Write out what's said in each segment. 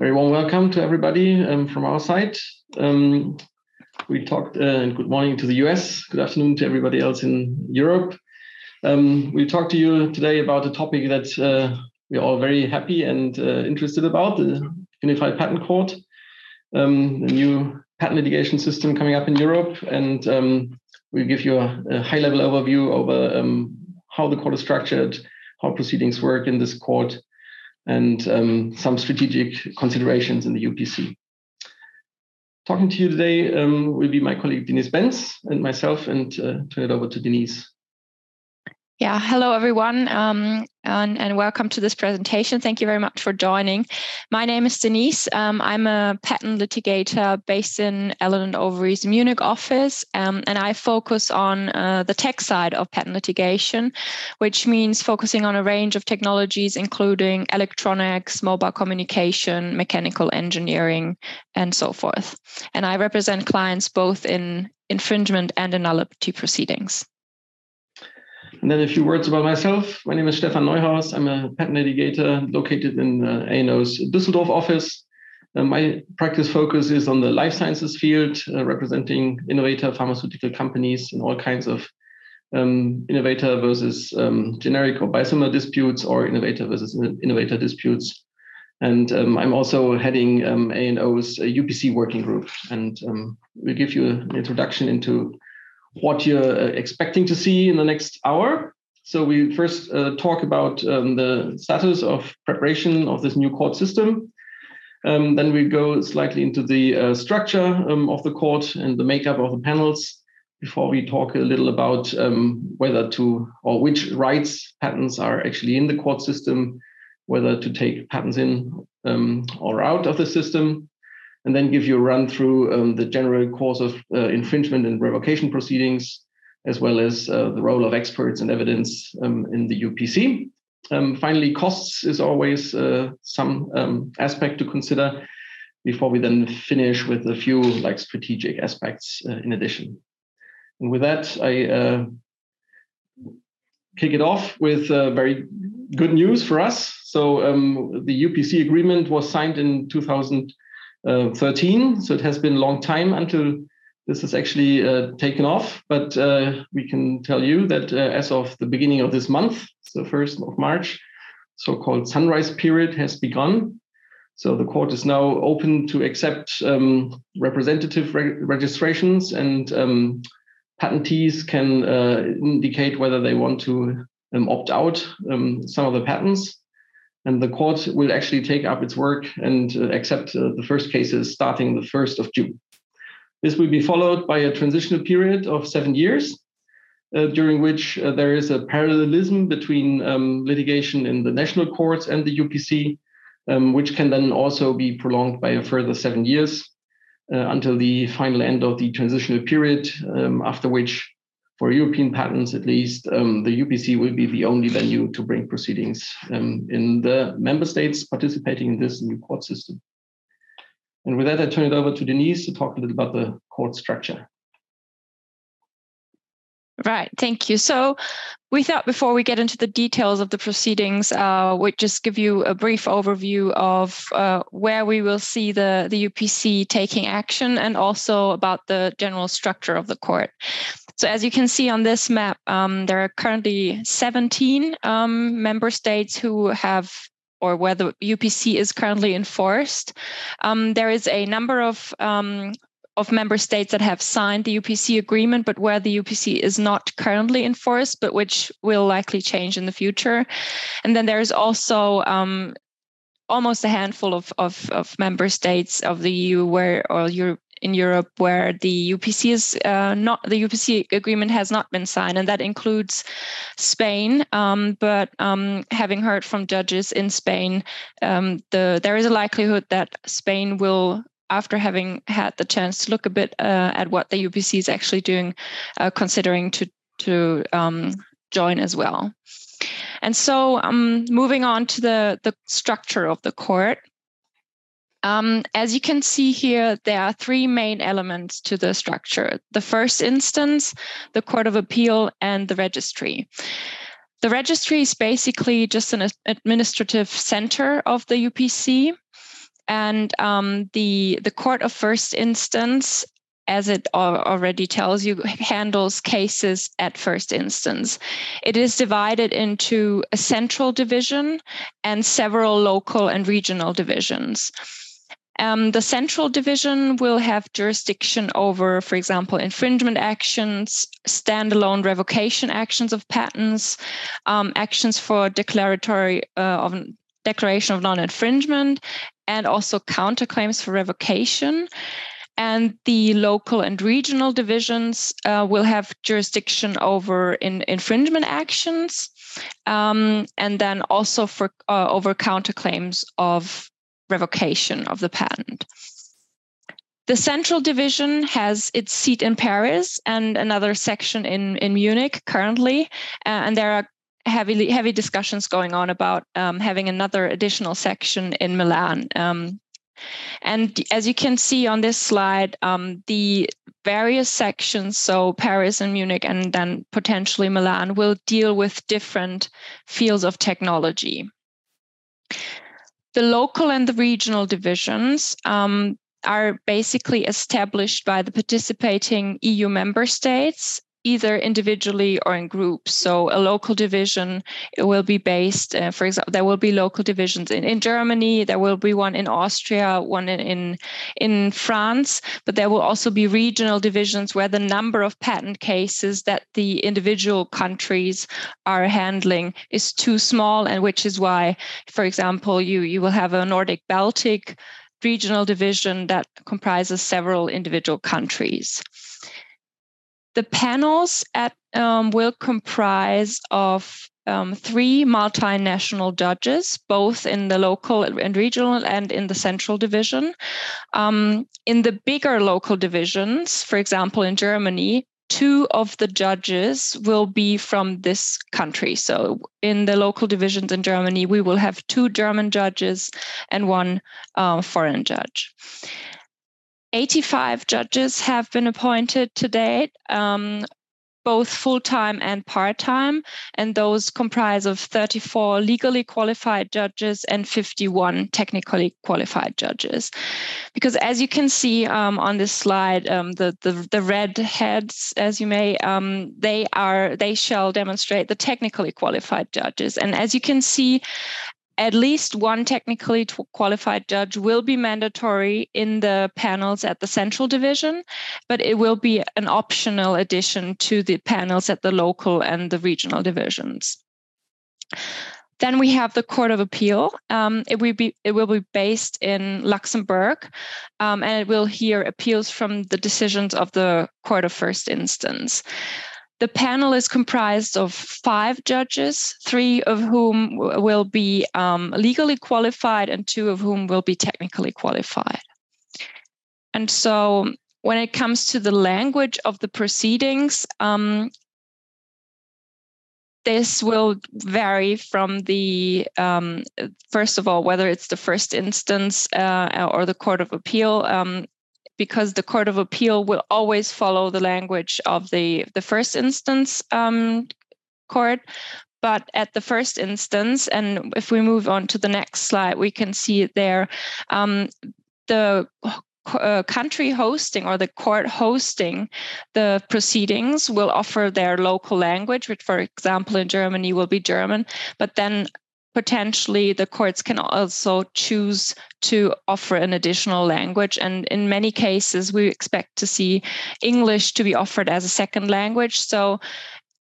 very warm welcome to everybody um, from our side. Um, we talked, uh, and good morning to the US, good afternoon to everybody else in Europe. Um, we talked to you today about a topic that uh, we're all very happy and uh, interested about the Unified Patent Court, um, the new patent litigation system coming up in Europe. And um, we'll give you a, a high level overview over um, how the court is structured, how proceedings work in this court, and um, some strategic considerations in the UPC. Talking to you today um, will be my colleague Denise Benz and myself, and uh, turn it over to Denise. Yeah, hello everyone, um, and, and, welcome to this presentation. Thank you very much for joining. My name is Denise. Um, I'm a patent litigator based in Allen & Overy's Munich office, um, and I focus on uh, the tech side of patent litigation, which means focusing on a range of technologies, including electronics, mobile communication, mechanical engineering, and so forth. And I represent clients both in infringement and in proceedings. And then a few words about myself. My name is Stefan Neuhaus. I'm a patent litigator located in uh, A&O's Düsseldorf office. Uh, my practice focus is on the life sciences field, uh, representing innovator pharmaceutical companies in all kinds of um, innovator versus um, generic or biosimilar disputes or innovator versus innovator disputes. And um, I'm also heading um, A&O's UPC working group. And um, we'll give you an introduction into what you're uh, expecting to see in the next hour. So we first uh, talk about um, the status of preparation of this new court system. Um, then we go slightly into the uh, structure um, of the court and the makeup of the panels before we talk a little about um, whether to or which rights patents are actually in the court system, whether to take patents in um, or out of the system and then give you a run through um, the general course of uh, infringement and revocation proceedings, as well as uh, the role of experts and evidence um, in the UPC. Um, finally, costs is always uh, some um, aspect to consider before we then finish with a few like strategic aspects uh, in addition. And with that, I uh, kick it off with uh, very good news for us. So um, the UPC agreement was signed in 2000. Uh, 13. So it has been a long time until this is actually uh, taken off. But uh, we can tell you that uh, as of the beginning of this month, so 1st of March, so-called sunrise period has begun. So the court is now open to accept um, representative re registrations and um, patentees can uh, indicate whether they want to um, opt out um, some of the patents and the court will actually take up its work and uh, accept uh, the first cases starting the 1st of June. This will be followed by a transitional period of seven years, uh, during which uh, there is a parallelism between um, litigation in the national courts and the UPC, um, which can then also be prolonged by a further seven years uh, until the final end of the transitional period, um, after which for European patents, at least, um, the UPC will be the only venue to bring proceedings um, in the member states participating in this new court system. And with that, I turn it over to Denise to talk a little about the court structure. Right, thank you. So we thought before we get into the details of the proceedings, uh, we'd just give you a brief overview of uh, where we will see the, the UPC taking action and also about the general structure of the court. So as you can see on this map, um, there are currently 17 um, member states who have or where the UPC is currently enforced. Um, there is a number of um, of member states that have signed the UPC agreement, but where the UPC is not currently enforced, but which will likely change in the future. And then there's also um, almost a handful of, of, of, member states of the EU where or Europe in Europe where the UPC is uh, not the UPC agreement has not been signed, and that includes Spain. Um, but um, having heard from judges in Spain, um, the there is a likelihood that Spain will. After having had the chance to look a bit uh, at what the UPC is actually doing, uh, considering to to um, join as well. And so, um, moving on to the, the structure of the court, um, as you can see here, there are three main elements to the structure. The first instance, the Court of Appeal, and the registry. The registry is basically just an administrative center of the UPC. And um, the the court of first instance as it already tells you, handles cases at first instance. It is divided into a central division and several local and regional divisions. Um, the central division will have jurisdiction over, for example, infringement actions, standalone revocation actions of patents, um, actions for declaratory uh, of declaration of non-infringement, and also counterclaims for revocation. And the local and regional divisions uh, will have jurisdiction over in, infringement actions um, and then also for uh, over counterclaims of revocation of the patent. The central division has its seat in Paris and another section in, in Munich currently, uh, and there are heavy heavy discussions going on about um, having another additional section in Milan um, and as you can see on this slide, um, the various sections, so Paris and Munich, and then potentially Milan, will deal with different fields of technology. The local and the regional divisions um, are basically established by the participating EU member states either individually or in groups. So a local division will be based, uh, for example, there will be local divisions in, in Germany, there will be one in Austria, one in, in, in France, but there will also be regional divisions where the number of patent cases that the individual countries are handling is too small, and which is why, for example, you, you will have a Nordic Baltic regional division that comprises several individual countries. The panels at, um, will comprise of um, three multinational judges, both in the local and regional and in the central division. Um, in the bigger local divisions, for example, in Germany, two of the judges will be from this country. So in the local divisions in Germany, we will have two German judges and one uh, foreign judge. 85 judges have been appointed to date, um, both full time and part time, and those comprise of 34 legally qualified judges and 51 technically qualified judges. Because as you can see um, on this slide, um, the, the, the red heads, as you may, um, they are they shall demonstrate the technically qualified judges, and as you can see, at least one technically qualified judge will be mandatory in the panels at the central division, but it will be an optional addition to the panels at the local and the regional divisions. Then we have the Court of Appeal. Um, it will be it will be based in Luxembourg, um, and it will hear appeals from the decisions of the Court of First Instance. The panel is comprised of five judges, three of whom will be um, legally qualified and two of whom will be technically qualified. And so when it comes to the language of the proceedings, um, this will vary from the um, first of all whether it's the first instance uh, or the court of appeal um, because the Court of Appeal will always follow the language of the, the first instance um, court. But at the first instance, and if we move on to the next slide, we can see there um, the uh, country hosting or the court hosting the proceedings will offer their local language, which, for example, in Germany will be German, but then potentially the courts can also choose to offer an additional language. And in many cases, we expect to see English to be offered as a second language. So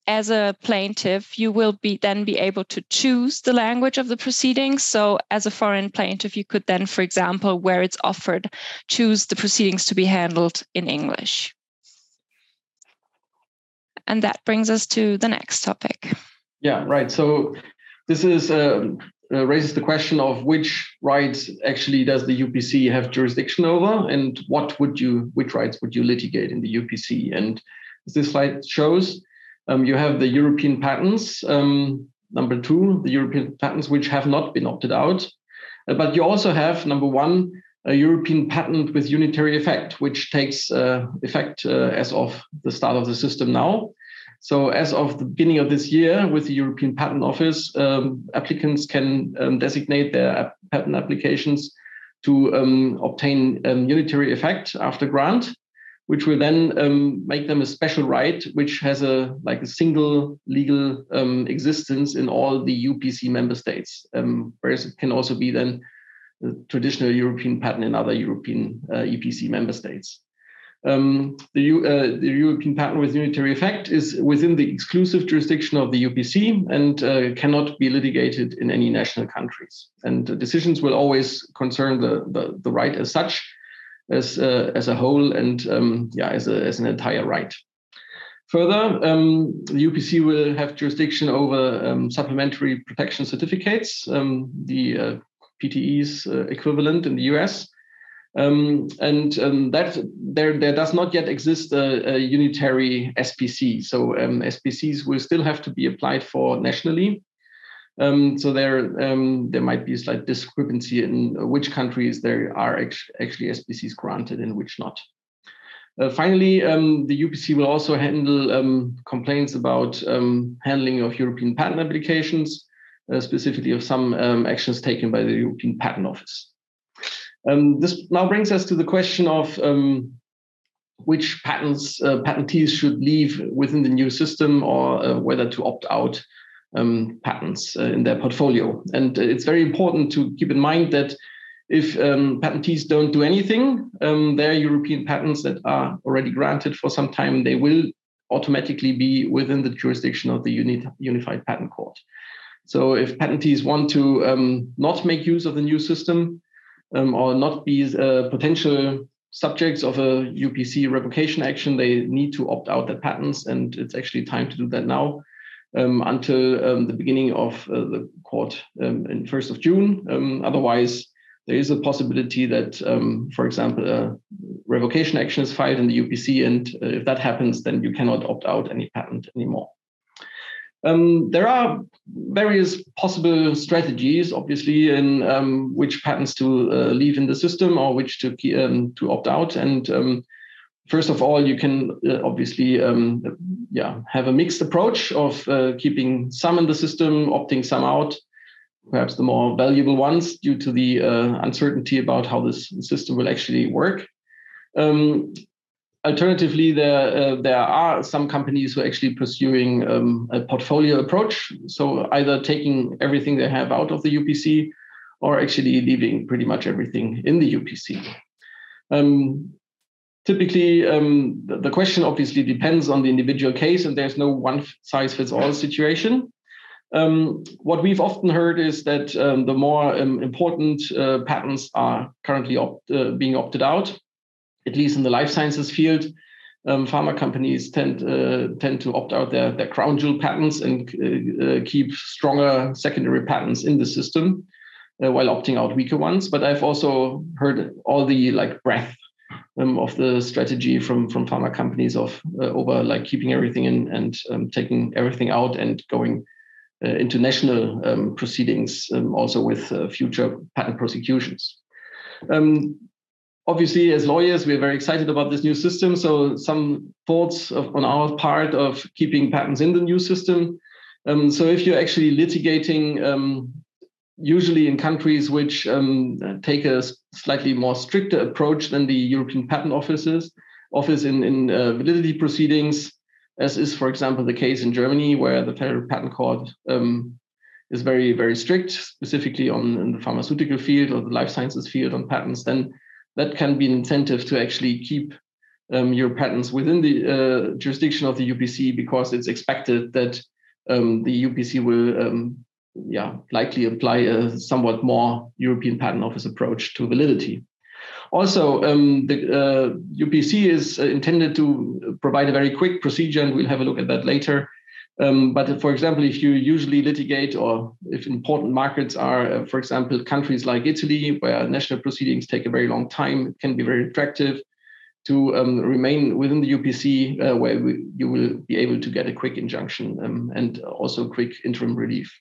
as a plaintiff, you will be then be able to choose the language of the proceedings. So as a foreign plaintiff, you could then, for example, where it's offered, choose the proceedings to be handled in English. And that brings us to the next topic. Yeah, right. So this is uh, uh, raises the question of which rights actually does the UPC have jurisdiction over, and what would you, which rights would you litigate in the UPC? And as this slide shows, um, you have the European patents. Um, number two, the European patents which have not been opted out, uh, but you also have number one, a European patent with unitary effect, which takes uh, effect uh, as of the start of the system now. So as of the beginning of this year, with the European Patent Office, um, applicants can um, designate their patent applications to um, obtain um, unitary effect after grant, which will then um, make them a special right, which has a like a single legal um, existence in all the UPC member states, whereas it can also be then the traditional European patent in other European uh, EPC member states. Um, the, uh, the, European patent with unitary effect is within the exclusive jurisdiction of the UPC and uh, cannot be litigated in any national countries. And decisions will always concern the, the, the, right as such, as, uh, as a whole, and um, yeah, as, a, as an entire right. Further, um, the UPC will have jurisdiction over um, supplementary protection certificates, um, the uh, PTE's uh, equivalent in the US. Um, and um, that there, there does not yet exist a, a unitary SPC. So um, SPCs will still have to be applied for nationally. Um, so there, um, there might be a slight discrepancy in which countries there are actually SPCs granted and which not. Uh, finally, um, the UPC will also handle um, complaints about um, handling of European patent applications, uh, specifically of some actions taken by the European Patent Office. Um, this now brings us to the question of um, which patents uh, patentees should leave within the new system or uh, whether to opt out um, patents uh, in their portfolio. And it's very important to keep in mind that if um, patentees don't do anything, um, their European patents that are already granted for some time, they will automatically be within the jurisdiction of the uni Unified Patent Court. So if patentees want to um, not make use of the new system, um, or not be uh, potential subjects of a UPC revocation action, they need to opt out their patents, and it's actually time to do that now. Um, until um, the beginning of uh, the court um, in 1st of June. Um, otherwise, there is a possibility that, um, for example, a revocation action is filed in the UPC, and uh, if that happens, then you cannot opt out any patent anymore. Um, there are various possible strategies, obviously, in um, which patents to uh, leave in the system or which to um, to opt out. And um, first of all, you can uh, obviously, um, yeah, have a mixed approach of uh, keeping some in the system, opting some out. Perhaps the more valuable ones, due to the uh, uncertainty about how this system will actually work. Um, alternatively, there uh, there are some companies who are actually pursuing um, a portfolio approach. So either taking everything they have out of the UPC, or actually leaving pretty much everything in the UPC. Um, typically, um, the, question obviously depends on the individual case, and there's no one size fits all situation. Um, what we've often heard is that um, the more um, important uh, patents are currently opt, uh, being opted out at least in the life sciences field, um, pharma companies tend uh, tend to opt out their, their crown jewel patents and uh, uh, keep stronger secondary patents in the system uh, while opting out weaker ones. But I've also heard all the like breadth um, of the strategy from from pharma companies of uh, over like keeping everything in and um, taking everything out and going uh, into national um, proceedings um, also with future patent prosecutions. Um, obviously as lawyers we're very excited about this new system. So some thoughts of, on our part of keeping patents in the new system. Um, so if you're actually litigating um, usually in countries which um, take a slightly more stricter approach than the european patent offices office in, in uh, validity proceedings as is for example the case in germany where the federal patent court um, is very very strict specifically on the pharmaceutical field or the life sciences field on patents then that can be an incentive to actually keep um, your patents within the uh, jurisdiction of the UPC because it's expected that um, the UPC will, um, yeah, likely apply a somewhat more European Patent Office approach to validity. Also, um, the uh, UPC is uh, intended to provide a very quick procedure, and we'll have a look at that later, um, but for example, if you usually litigate, or if important markets are, uh, for example, countries like Italy, where national proceedings take a very long time, it can be very attractive to um, remain within the UPC, uh, where we, you will be able to get a quick injunction um, and also quick interim relief.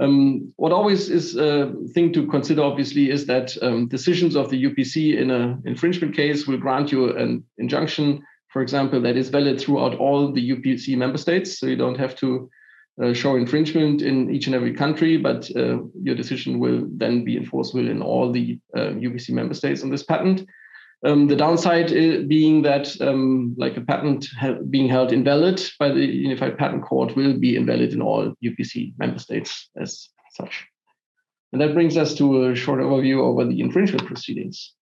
Um, what always is a thing to consider, obviously, is that um, decisions of the UPC in an infringement case will grant you an injunction for example, that is valid throughout all the UPC member states. So you don't have to uh, show infringement in each and every country, but uh, your decision will then be enforceable in all the UPC uh, member states on this patent. Um, the downside being that, um, like a patent being held invalid by the Unified Patent Court, will be invalid in all UPC member states as such. And that brings us to a short overview over the infringement proceedings.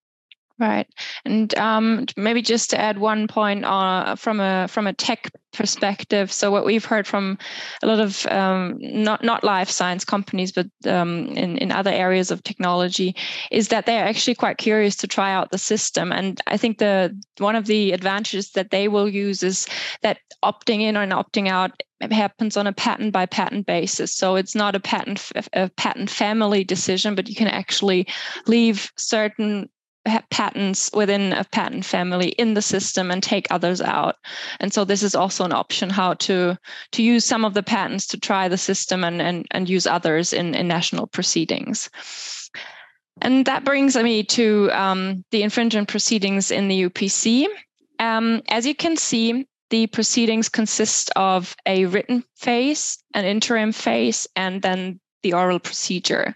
Right, and um, maybe just to add one point uh, from a from a tech perspective. So what we've heard from a lot of um, not not life science companies, but um, in in other areas of technology, is that they're actually quite curious to try out the system. And I think the one of the advantages that they will use is that opting in and opting out happens on a patent by patent basis. So it's not a patent a patent family decision, but you can actually leave certain patents within a patent family in the system and take others out. And so this is also an option how to to use some of the patents to try the system and and, and use others in, in national proceedings. And that brings me to um, the infringement proceedings in the upc um, as you can see the proceedings consist of a written phase an interim phase and then the oral procedure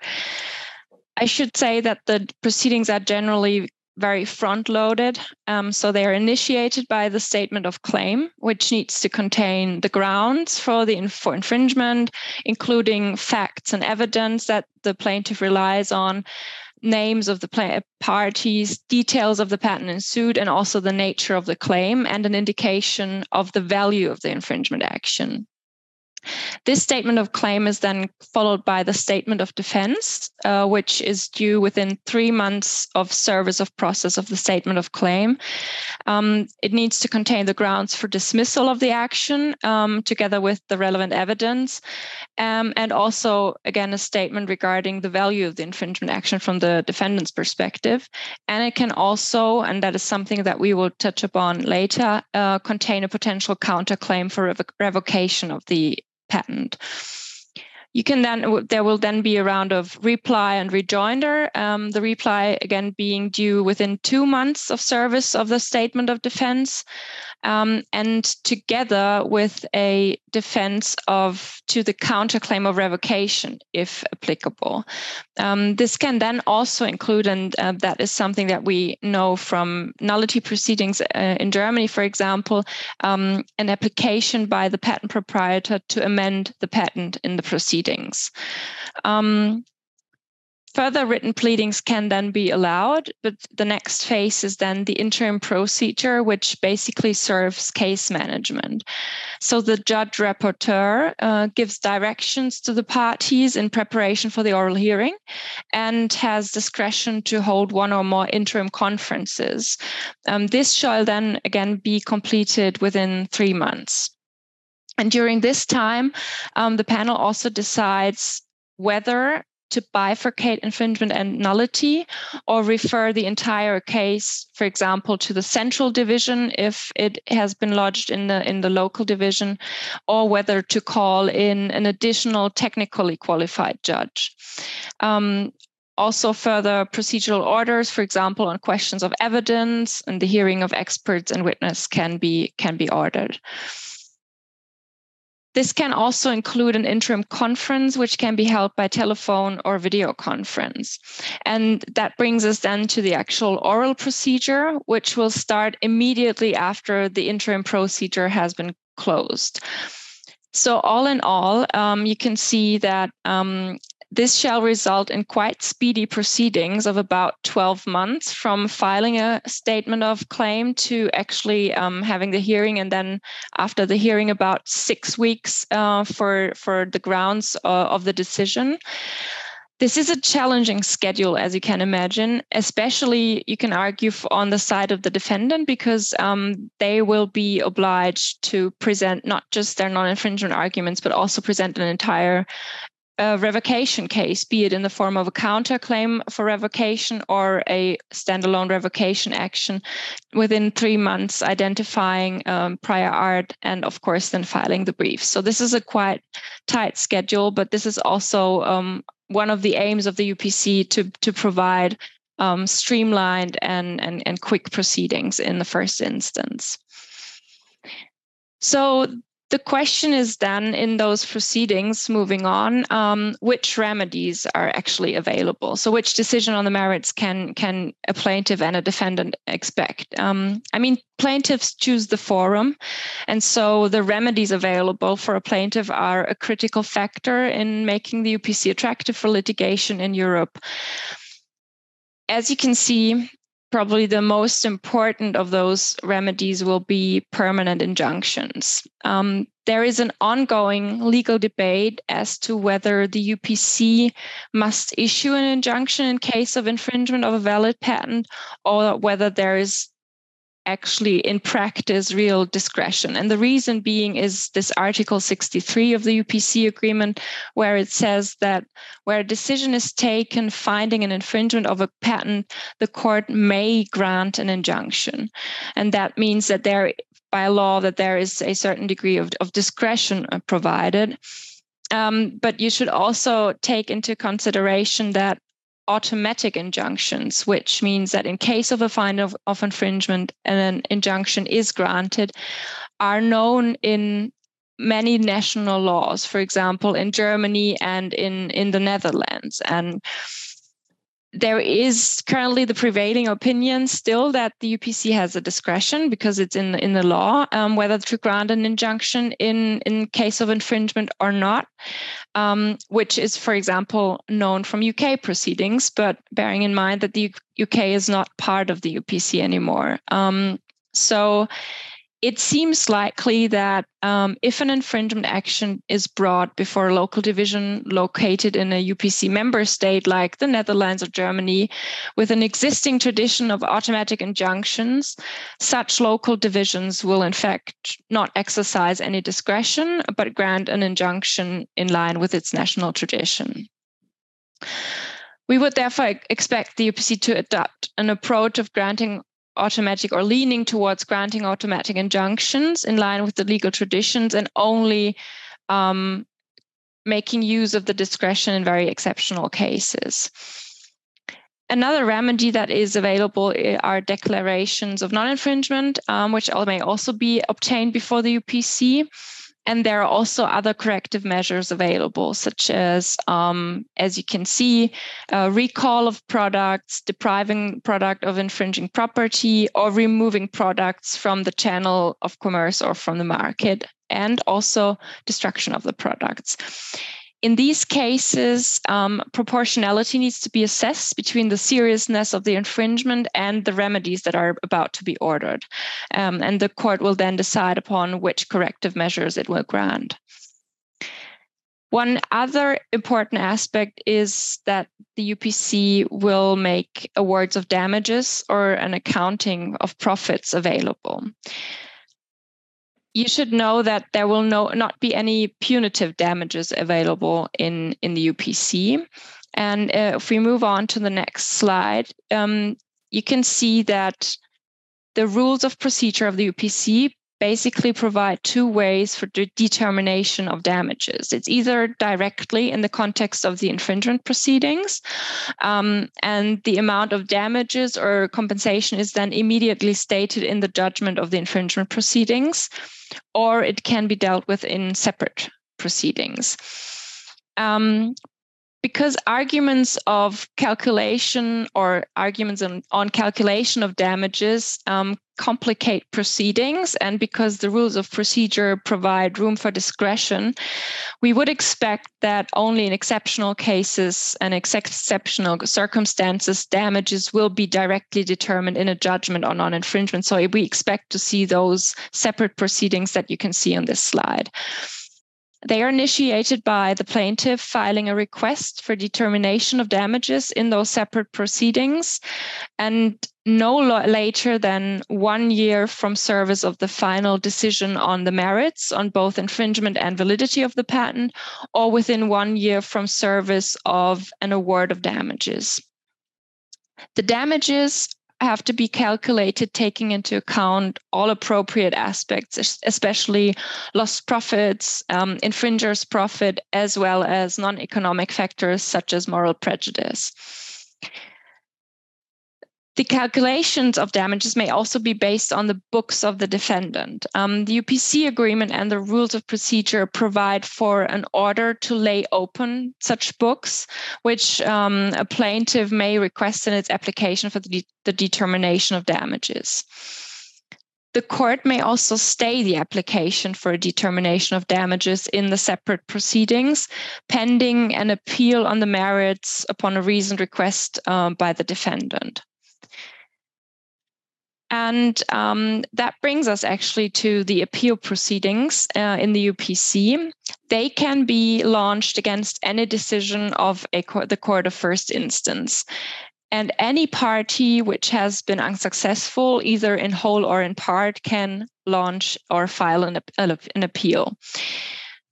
I should say that the proceedings are generally very front loaded. Um, so they are initiated by the statement of claim, which needs to contain the grounds for the for infringement, including facts and evidence that the plaintiff relies on, names of the parties, details of the patent in suit, and also the nature of the claim, and an indication of the value of the infringement action. This statement of claim is then followed by the statement of defense, uh, which is due within three months of service of process of the statement of claim. Um, it needs to contain the grounds for dismissal of the action um, together with the relevant evidence, um, and also, again, a statement regarding the value of the infringement action from the defendant's perspective. And it can also, and that is something that we will touch upon later, uh, contain a potential counterclaim for rev- revocation of the patent. You can then, there will then be a round of reply and rejoinder. Um, the reply, again, being due within two months of service of the statement of defense um, and together with a defense of to the counterclaim of revocation, if applicable. Um, this can then also include, and uh, that is something that we know from nullity proceedings uh, in Germany, for example, um, an application by the patent proprietor to amend the patent in the proceedings. Um, Further written pleadings can then be allowed, but the next phase is then the interim procedure, which basically serves case management. So the judge rapporteur uh, gives directions to the parties in preparation for the oral hearing and has discretion to hold one or more interim conferences. Um, this shall then again be completed within three months. And during this time, um, the panel also decides whether to bifurcate infringement and nullity or refer the entire case for example to the central division if it has been lodged in the in the local division or whether to call in an additional technically qualified judge. Um, also further procedural orders for example on questions of evidence and the hearing of experts and witness can be can be ordered this can also include an interim conference, which can be held by telephone or video conference. And that brings us then to the actual oral procedure, which will start immediately after the interim procedure has been closed. So, all in all, um, you can see that um, this shall result in quite speedy proceedings of about 12 months from filing a statement of claim to actually um, having the hearing, and then after the hearing, about six weeks uh, for, for the grounds uh, of the decision. This is a challenging schedule, as you can imagine, especially you can argue on the side of the defendant because um, they will be obliged to present not just their non infringement arguments, but also present an entire a revocation case, be it in the form of a counterclaim for revocation or a standalone revocation action within three months, identifying um, prior art and, of course, then filing the brief. So, this is a quite tight schedule, but this is also um, one of the aims of the UPC to, to provide um, streamlined and, and, and quick proceedings in the first instance. So, the question is then in those proceedings moving on um, which remedies are actually available? So which decision on the merits can can a plaintiff and a defendant expect? Um, i mean plaintiffs choose the forum and so the remedies available for a plaintiff are a critical factor in making the upc attractive for litigation in europe. As you can see probably the most important of those remedies will be permanent injunctions. Um, there is an ongoing legal debate as to whether the UPC must issue an injunction in case of infringement of a valid patent or whether there is actually in practice real discretion. And the reason being is this Article 63 of the UPC agreement, where it says that where a decision is taken finding an infringement of a patent, the court may grant an injunction. And that means that there, by law, that there is a certain degree of, of discretion uh, provided. Um, but you should also take into consideration that automatic injunctions, which means that in case of a fine of, of infringement an injunction is granted, are known in many national laws, for example, in Germany and in, in the Netherlands. And there is currently the prevailing opinion still that the UPC has a discretion because it's in in the law um, whether to grant an injunction in in case of infringement or not, um, which is, for example, known from UK proceedings. But bearing in mind that the UK is not part of the UPC anymore, um, so it seems likely that um, if an infringement action is brought before a local division located in a UPC member state like the Netherlands or Germany, with an existing tradition of automatic injunctions, such local divisions will in fact not exercise any discretion but grant an injunction in line with its national tradition. We would therefore expect the UPC to adopt an approach of granting automatic or leaning towards granting automatic injunctions in line with the legal traditions and only um, making use of the discretion in very exceptional cases. Another remedy that is available eh, are declarations of non infringement, um, which may also be obtained before the UPC. And there are also other corrective measures available, such as, um, as you can see, recall of products, depriving product of infringing property, or removing products from the channel of commerce or from the market, and also destruction of the products. In these cases, um, proportionality needs to be assessed between the seriousness of the infringement and the remedies that are about to be ordered. Um, and the court will then decide upon which corrective measures it will grant. One other important aspect is that the UPC will make awards of damages or an accounting of profits available you should know that there will no, not be any punitive damages available in, in the UPC. And uh, if we move on to the next slide, um, you can see that the rules of procedure of the UPC basically provide two ways for the determination of damages. It's either directly in the context of the infringement proceedings, um, and the amount of damages or compensation is then immediately stated in the judgment of the infringement proceedings, or it can be dealt with in separate proceedings. Um, because arguments of calculation or arguments on, on calculation of damages um, complicate proceedings and because the rules of procedure provide room for discretion we would expect that only in exceptional cases and exceptional circumstances damages will be directly determined in a judgment on non-infringement. So we expect to see those separate proceedings that you can see on this slide they are initiated by the plaintiff filing a request for determination of damages in those separate proceedings and no later than one year from service of the final decision on the merits on both infringement and validity of the patent, or within one year from service of an award of damages. The damages have to be calculated taking into account all appropriate aspects, especially lost profits, um, infringers' profit, as well as non economic factors such as moral prejudice. The calculations of damages may also be based on the books of the defendant. Um, the UPC agreement and the rules of procedure provide for an order to lay open such books, which um, a plaintiff may request in its application for the, de- the determination of damages. The court may also stay the application for a determination of damages in the separate proceedings, pending an appeal on the merits upon a reasoned request uh, by the defendant. And um, that brings us actually to the appeal proceedings uh, in the UPC. They can be launched against any decision of a co- the court of first instance. And any party which has been unsuccessful, either in whole or in part, can launch or file an, an appeal.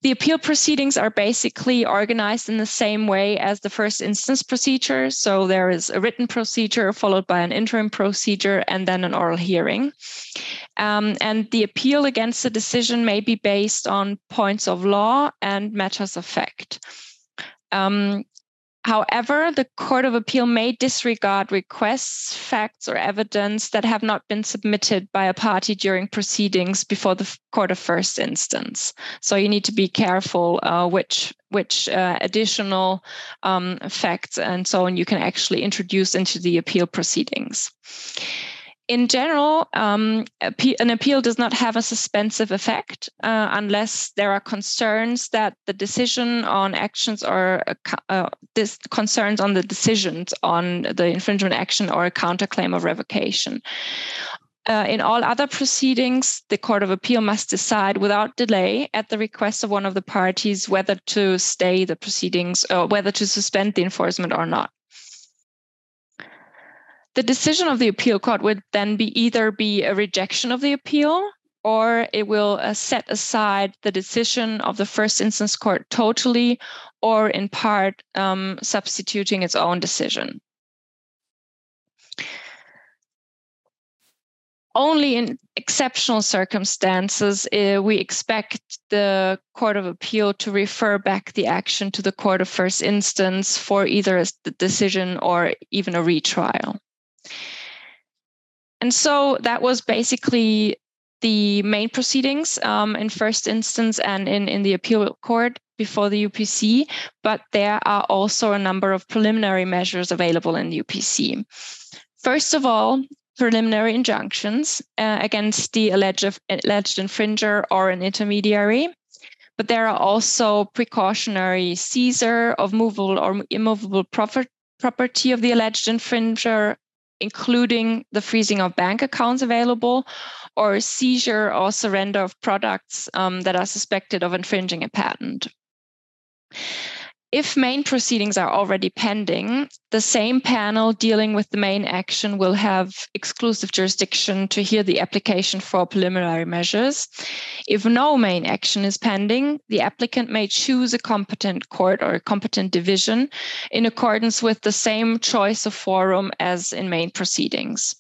The appeal proceedings are basically organized in the same way as the first instance procedure. So there is a written procedure followed by an interim procedure and then an oral hearing. Um, and the appeal against the decision may be based on points of law and matters of fact. Um, However, the Court of Appeal may disregard requests, facts, or evidence that have not been submitted by a party during proceedings before the Court of First Instance. So you need to be careful uh, which which uh, additional um, facts and so on you can actually introduce into the appeal proceedings in general, um, an appeal does not have a suspensive effect uh, unless there are concerns that the decision on actions or uh, this concerns on the decisions on the infringement action or a counterclaim of revocation. Uh, in all other proceedings, the Court of Appeal must decide without delay at the request of one of the parties whether to stay the proceedings or whether to suspend the enforcement or not the decision of the appeal court would then be either be a rejection of the appeal or it will uh, set aside the decision of the first instance court totally or in part um, substituting its own decision. Only in exceptional circumstances, uh, we expect the Court of Appeal to refer back the action to the Court of First Instance for either a decision or even a retrial. And so that was basically the main proceedings um, in first instance and in, in the appeal court before the UPC, but there are also a number of preliminary measures available in the UPC. First of all, preliminary injunctions uh, against the alleged, alleged infringer or an intermediary. But there are also precautionary seizure of movable or immovable property of the alleged infringer including the freezing of bank accounts available or seizure or surrender of products um, that are suspected of infringing a patent. If main proceedings are already pending, the same panel dealing with the main action will have exclusive jurisdiction to hear the application for preliminary measures. If no main action is pending, the applicant may choose a competent court or a competent division in accordance with the same choice of forum as in main proceedings.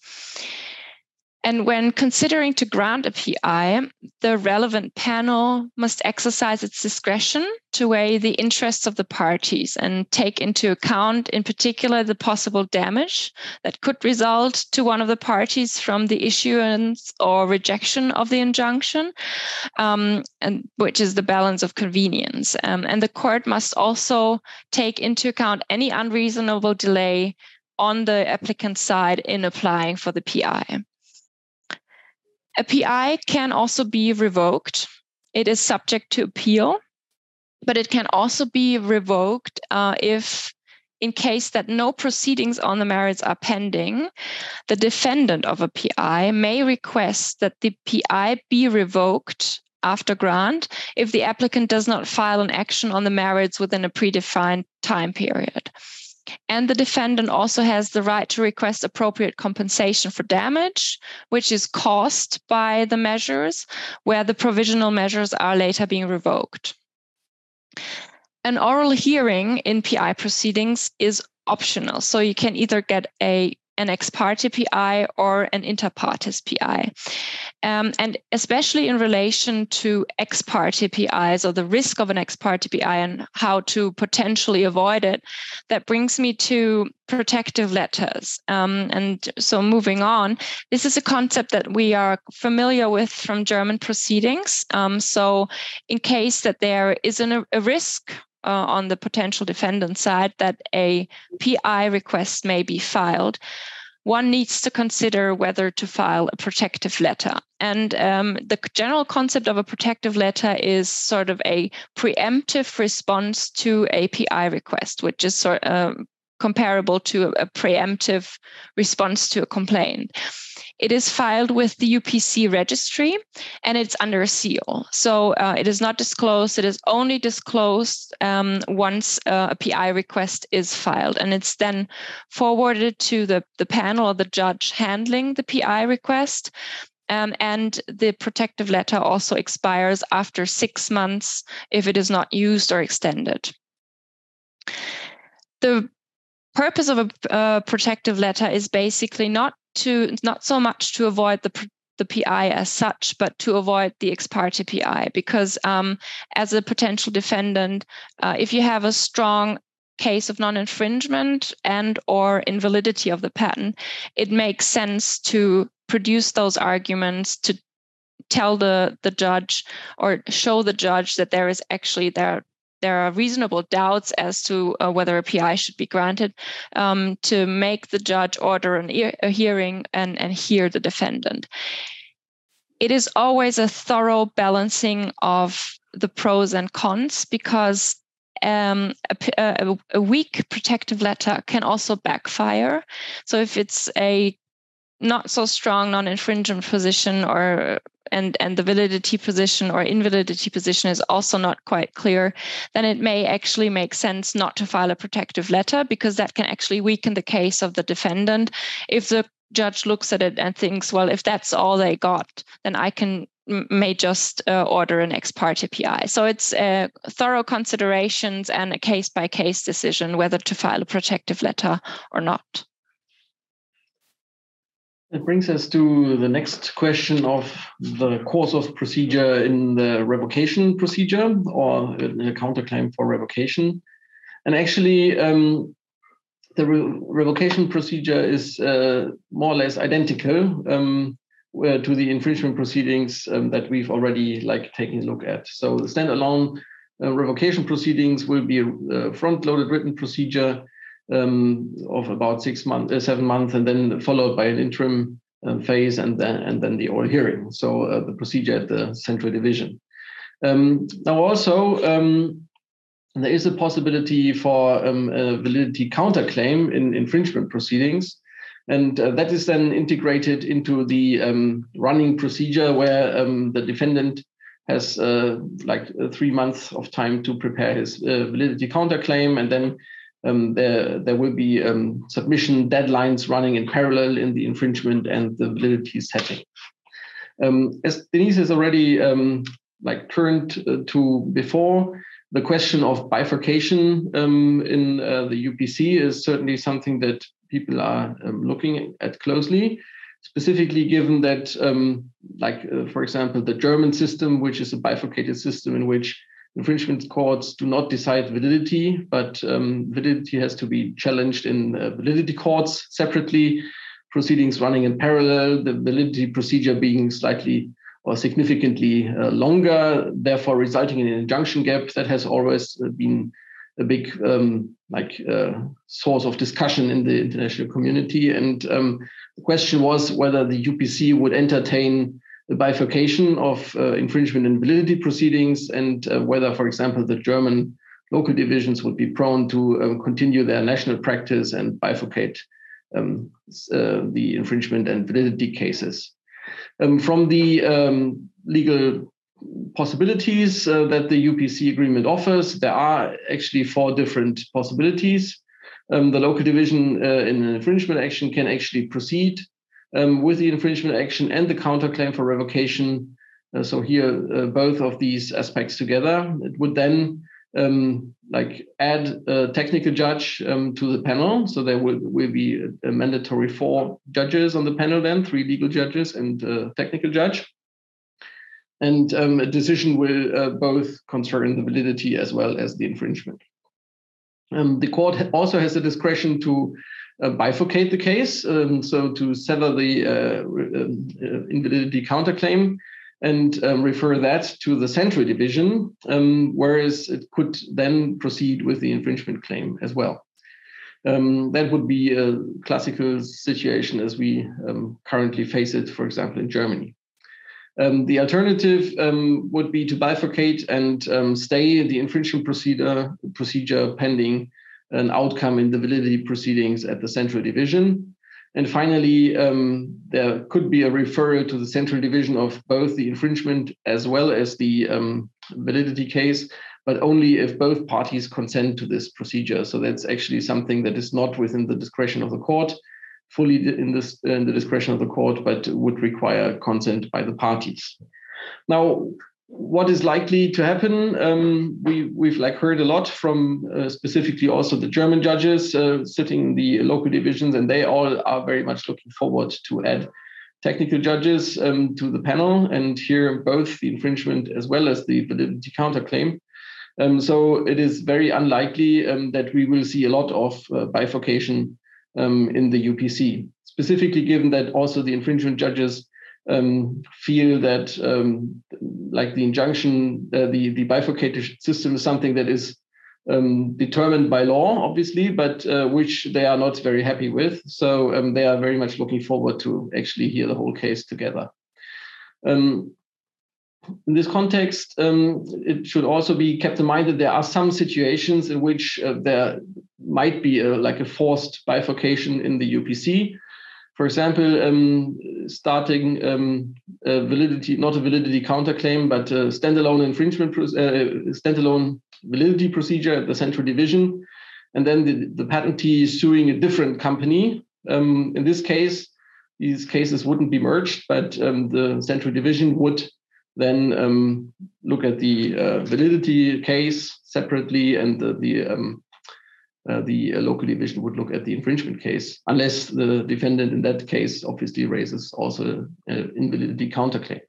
And when considering to grant a PI, the relevant panel must exercise its discretion to weigh the interests of the parties and take into account, in particular, the possible damage that could result to one of the parties from the issuance or rejection of the injunction, um, and which is the balance of convenience. Um, and the court must also take into account any unreasonable delay on the applicant's side in applying for the PI. A PI can also be revoked. It is subject to appeal, but it can also be revoked uh, if, in case that no proceedings on the merits are pending, the defendant of a PI may request that the PI be revoked after grant if the applicant does not file an action on the merits within a predefined time period. And the defendant also has the right to request appropriate compensation for damage, which is caused by the measures, where the provisional measures are later being revoked. An oral hearing in PI proceedings is optional. So you can either get a an ex parte PI or an inter partes PI. Um, and especially in relation to ex parte PIs or the risk of an ex parte PI and how to potentially avoid it, that brings me to protective letters. Um, and so moving on, this is a concept that we are familiar with from German proceedings. Um, so in case that there is an, a risk uh, on the potential defendant side that a PI request may be filed, one needs to consider whether to file a protective letter. And um, the general concept of a protective letter is sort of a preemptive response to a PI request, which is sort of um, comparable to a preemptive response to a complaint. It is filed with the UPC registry and it's under a seal. So uh, it is not disclosed. It is only disclosed um, once uh, a PI request is filed. And it's then forwarded to the, the panel or the judge handling the PI request. Um, and the protective letter also expires after six months if it is not used or extended. The purpose of a uh, protective letter is basically not to not so much to avoid the the PI as such, but to avoid the ex parte PI. Because um, as a potential defendant, uh, if you have a strong case of non-infringement and or invalidity of the patent, it makes sense to produce those arguments to tell the the judge or show the judge that there is actually there there are reasonable doubts as to uh, whether a PI should be granted um, to make the judge order an e- a hearing and, and hear the defendant. It is always a thorough balancing of the pros and cons because um, a, a, a, weak protective letter can also backfire. So if it's a not so strong non-infringement position or and and the validity position or invalidity position is also not quite clear then it may actually make sense not to file a protective letter because that can actually weaken the case of the defendant if the judge looks at it and thinks well if that's all they got then i can may just uh, order an ex parte PI. So it's uh, thorough considerations and a case by case decision whether to file a protective letter or not. It brings us to the next question of the course of procedure in the revocation procedure or a counterclaim for revocation. And actually, um, the re revocation procedure is uh, more or less identical um, to the infringement proceedings um, that we've already like taken a look at. So the standalone uh, revocation proceedings will be a front-loaded written procedure um, of about six months, uh, seven months, and then followed by an interim uh, phase, and then and then the oral hearing. So uh, the procedure at the central division. Um, now also. Um, there is a possibility for um, a validity counterclaim in infringement proceedings, and uh, that is then integrated into the um, running procedure where um, the defendant has uh, like three months of time to prepare his uh, validity counterclaim, and then um, there, there will be um, submission deadlines running in parallel in the infringement and the validity setting. Um, as Denise has already um, like turned uh, to before, the question of bifurcation um, in uh, the UPC is certainly something that people are um, looking at closely, specifically given that, like, uh, for example, the German system, which is a bifurcated system in which infringement courts do not decide validity, but um, validity has to be challenged in uh, validity courts separately, proceedings running in parallel, the validity procedure being slightly or significantly uh, longer, therefore resulting in an injunction gap that has always uh, been a big um, like uh, source of discussion in the international community. And um, the question was whether the UPC would entertain the bifurcation of uh, infringement and validity proceedings and uh, whether, for example, the German local divisions would be prone to um, continue their national practice and bifurcate um, uh, the infringement and validity cases. Um, from the um, legal possibilities uh, that the UPC agreement offers, there are actually four different possibilities. Um, the local division uh, in an infringement action can actually proceed um, with the infringement action and the counterclaim for revocation. Uh, so here, uh, both of these aspects together, it would then um, like add a technical judge um, to the panel. So there will, will be a, mandatory four judges on the panel then, three legal judges and a technical judge. And um, a decision will uh, both concern the validity as well as the infringement. Um, the court also has the discretion to uh, bifurcate the case, um, so to sever the uh, um, uh, invalidity counterclaim and um, refer that to the central division, um, whereas it could then proceed with the infringement claim as well. Um, that would be a classical situation as we um, currently face it, for example, in Germany. Um, the alternative um, would be to bifurcate and stay the infringement procedure, procedure pending an outcome in the validity proceedings at the central division. And finally, um, there could be a referral to the central division of both the infringement as well as the um, validity case, but only if both parties consent to this procedure. So that's actually something that is not within the discretion of the court, fully in, this, in the discretion of the court, but would require consent by the parties. Now, what is likely to happen? Um, we we've like heard a lot from uh, specifically also the German judges uh, sitting in the local divisions, and they all are very much looking forward to add technical judges um, to the panel and hear both the infringement as well as the validity counterclaim. Um, so it is very unlikely um, that we will see a lot of uh, bifurcation um, in the UPC, specifically given that also the infringement judges um, feel that um, like the injunction, uh, the, the bifurcated system is something that is um, determined by law, obviously, but uh, which they are not very happy with. So um, they are very much looking forward to actually hear the whole case together. Um, in this context, um, it should also be kept in mind that there are some situations in which uh, there might be a, like a forced bifurcation in the UPC. For example, um, starting um, a validity, not a validity counterclaim, but a standalone infringement, uh, standalone validity procedure at the central division, and then the, the patentee is suing a different company. Um, in this case, these cases wouldn't be merged, but um, the central division would then um, look at the uh, validity case separately and the, the um, uh, the uh, local division would look at the infringement case, unless the defendant in that case obviously raises also an invalidity counterclaim.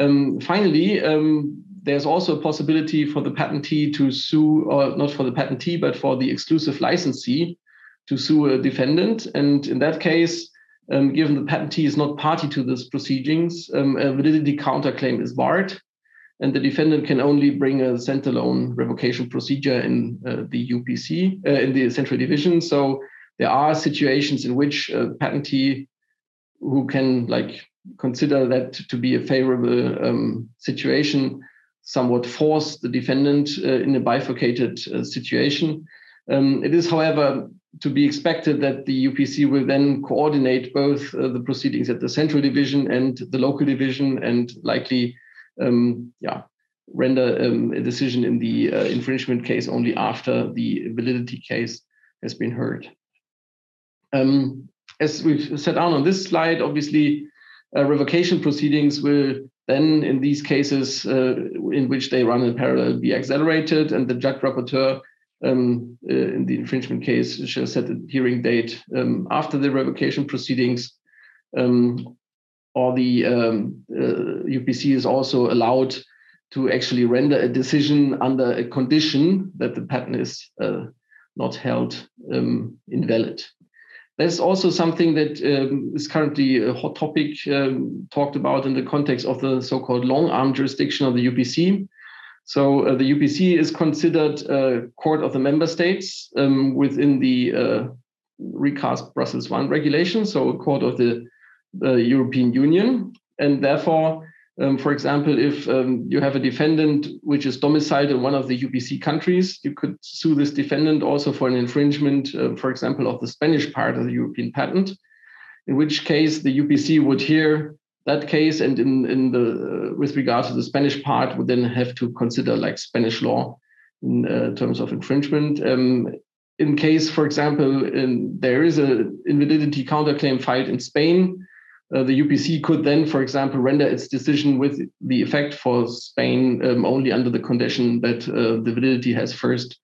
Um, finally, um, there's also a possibility for the patentee to sue, or not for the patentee, but for the exclusive licensee to sue a defendant. And in that case, um, given the patentee is not party to these proceedings, um, a validity counterclaim is barred and the defendant can only bring a standalone revocation procedure in uh, the UPC, uh, in the central division. So there are situations in which a patentee who can like consider that to be a favorable um, situation somewhat force the defendant uh, in a bifurcated uh, situation. Um, it is, however, to be expected that the UPC will then coordinate both uh, the proceedings at the central division and the local division and likely yeah, render um, a decision in the uh, infringement case only after the validity case has been heard. Um, as we've set down on this slide, obviously, uh, revocation proceedings will then, in these cases uh, in which they run in parallel, be accelerated, and the judge rapporteur um, uh, in the infringement case shall set a hearing date um, after the revocation proceedings. Um, or the um, uh, UPC is also allowed to actually render a decision under a condition that the patent is uh, not held um, invalid. There's also something that um, is currently a hot topic um, talked about in the context of the so-called long arm jurisdiction of the UPC. So uh, the UPC is considered a court of the member states um, within the uh, recast Brussels 1 regulation, so a court of the the European Union. And therefore, um, for example, if um, you have a defendant which is domiciled in one of the UPC countries, you could sue this defendant also for an infringement, uh, for example, of the Spanish part of the European patent, in which case the UPC would hear that case and in, in the uh, with regard to the Spanish part would then have to consider like Spanish law in uh, terms of infringement. Um, in case, for example, in, there is a invalidity counterclaim filed in Spain, uh, the UPC could then, for example, render its decision with the effect for Spain um, only under the condition that uh, the validity has first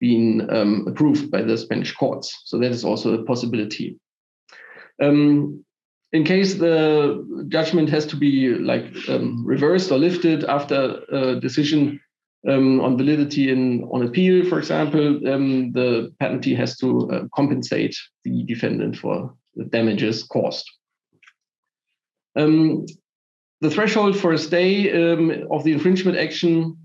been um, approved by the Spanish courts. So that is also a possibility. Um, in case the judgment has to be like um, reversed or lifted after a decision um, on validity in on appeal, for example, um, the patentee has to uh, compensate the defendant for the damages caused. Um, the threshold for a stay um, of the infringement action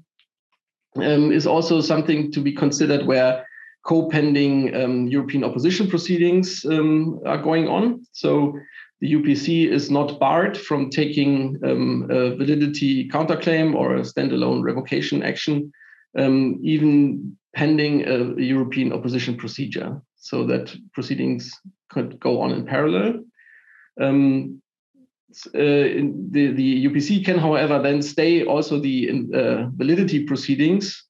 um, is also something to be considered where co-pending um, European opposition proceedings um, are going on. So the UPC is not barred from taking um, a validity counterclaim or a standalone revocation action, even pending a European opposition procedure, so that proceedings could go on in parallel. Um, the, the UPC can, however, then stay also the uh, validity proceedings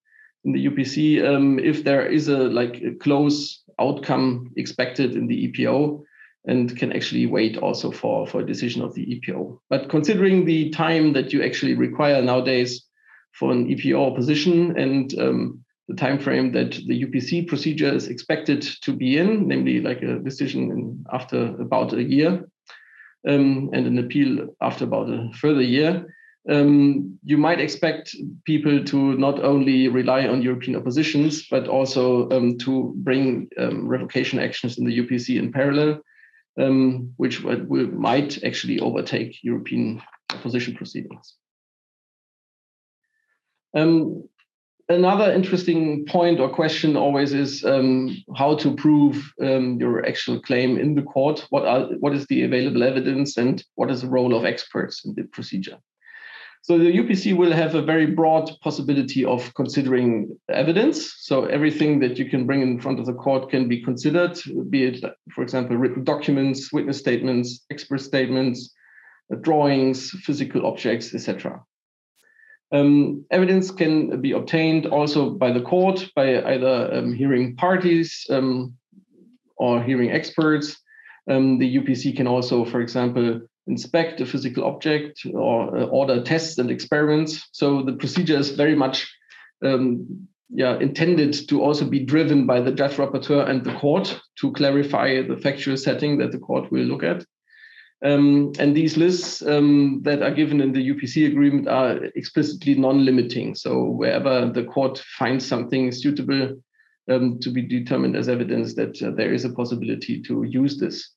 in the UPC um, if there is a like a close outcome expected in the EPO and can actually wait also for, for a decision of the EPO. But considering the time that you actually require nowadays for an EPO opposition and um, the time frame that the UPC procedure is expected to be in, namely like a decision in, after about a year, um, and an appeal after about a further year, um, you might expect people to not only rely on European oppositions, but also um, to bring um, revocation actions in the UPC in parallel, um, which will, might actually overtake European opposition proceedings. Um, another interesting point or question always is um, how to prove um, your actual claim in the court. What are what is the available evidence, and what is the role of experts in the procedure? So the UPC will have a very broad possibility of considering evidence. So everything that you can bring in front of the court can be considered, be it, for example, written documents, witness statements, expert statements, drawings, physical objects, etc. Um, evidence can be obtained also by the court by either um, hearing parties um, or hearing experts. Um, the UPC can also, for example, inspect a physical object or uh, order tests and experiments. So the procedure is very much um, yeah, intended to also be driven by the judge rapporteur and the court to clarify the factual setting that the court will look at. Um, and these lists um, that are given in the UPC agreement are explicitly non-limiting. So wherever the court finds something suitable um, to be determined as evidence that uh, there is a possibility to use this.